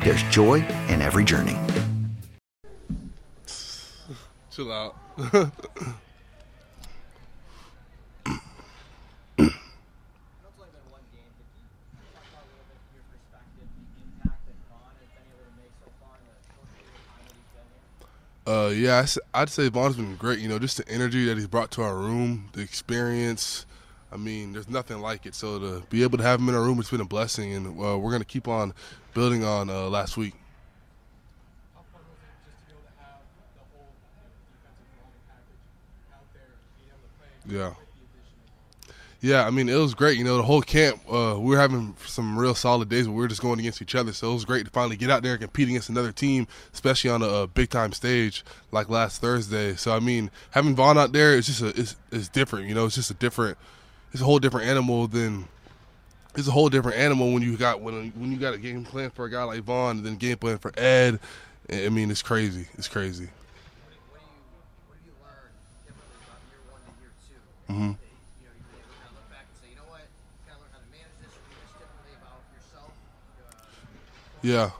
there's joy in every journey. Chill out. Uh, yeah, I'd say Von's been great. You know, just the energy that he's brought to our room, the experience. I mean, there's nothing like it. So to be able to have him in our room, it's been a blessing, and uh, we're gonna keep on building on uh, last week. Yeah. Yeah, I mean, it was great. You know, the whole camp, uh, we were having some real solid days, but we were just going against each other. So it was great to finally get out there and compete against another team, especially on a, a big time stage like last Thursday. So I mean, having Von out there, it's just a, it's, it's different. You know, it's just a different, it's a whole different animal than. It's a whole different animal when you got when when you got a game plan for a guy like Von, and then game plan for Ed. I mean, it's crazy. It's crazy. hmm Yeah,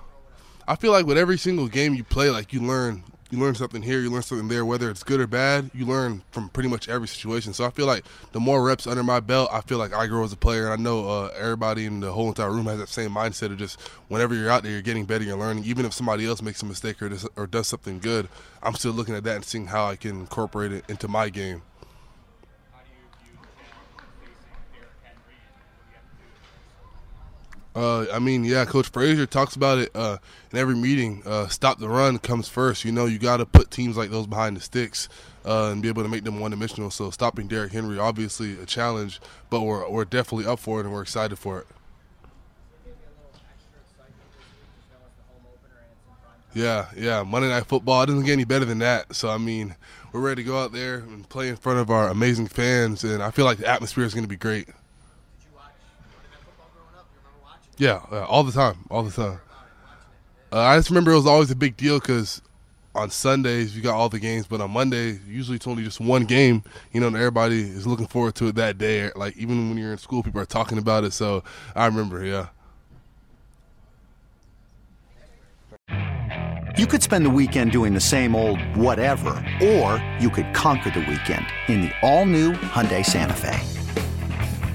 I feel like with every single game you play, like you learn, you learn something here, you learn something there. Whether it's good or bad, you learn from pretty much every situation. So I feel like the more reps under my belt, I feel like I grow as a player. And I know uh, everybody in the whole entire room has that same mindset of just whenever you're out there, you're getting better, you're learning. Even if somebody else makes a mistake or or does something good, I'm still looking at that and seeing how I can incorporate it into my game. Uh, I mean, yeah, Coach Frazier talks about it uh, in every meeting. Uh, stop the run comes first. You know, you got to put teams like those behind the sticks uh, and be able to make them one dimensional. So stopping Derrick Henry, obviously a challenge, but we're we're definitely up for it and we're excited for it. Yeah, yeah. Monday Night Football it doesn't get any better than that. So I mean, we're ready to go out there and play in front of our amazing fans, and I feel like the atmosphere is going to be great. Yeah, uh, all the time, all the time. Uh, I just remember it was always a big deal because on Sundays you got all the games, but on Monday usually it's only just one game. You know, and everybody is looking forward to it that day. Like even when you're in school, people are talking about it. So I remember, yeah. You could spend the weekend doing the same old whatever, or you could conquer the weekend in the all new Hyundai Santa Fe.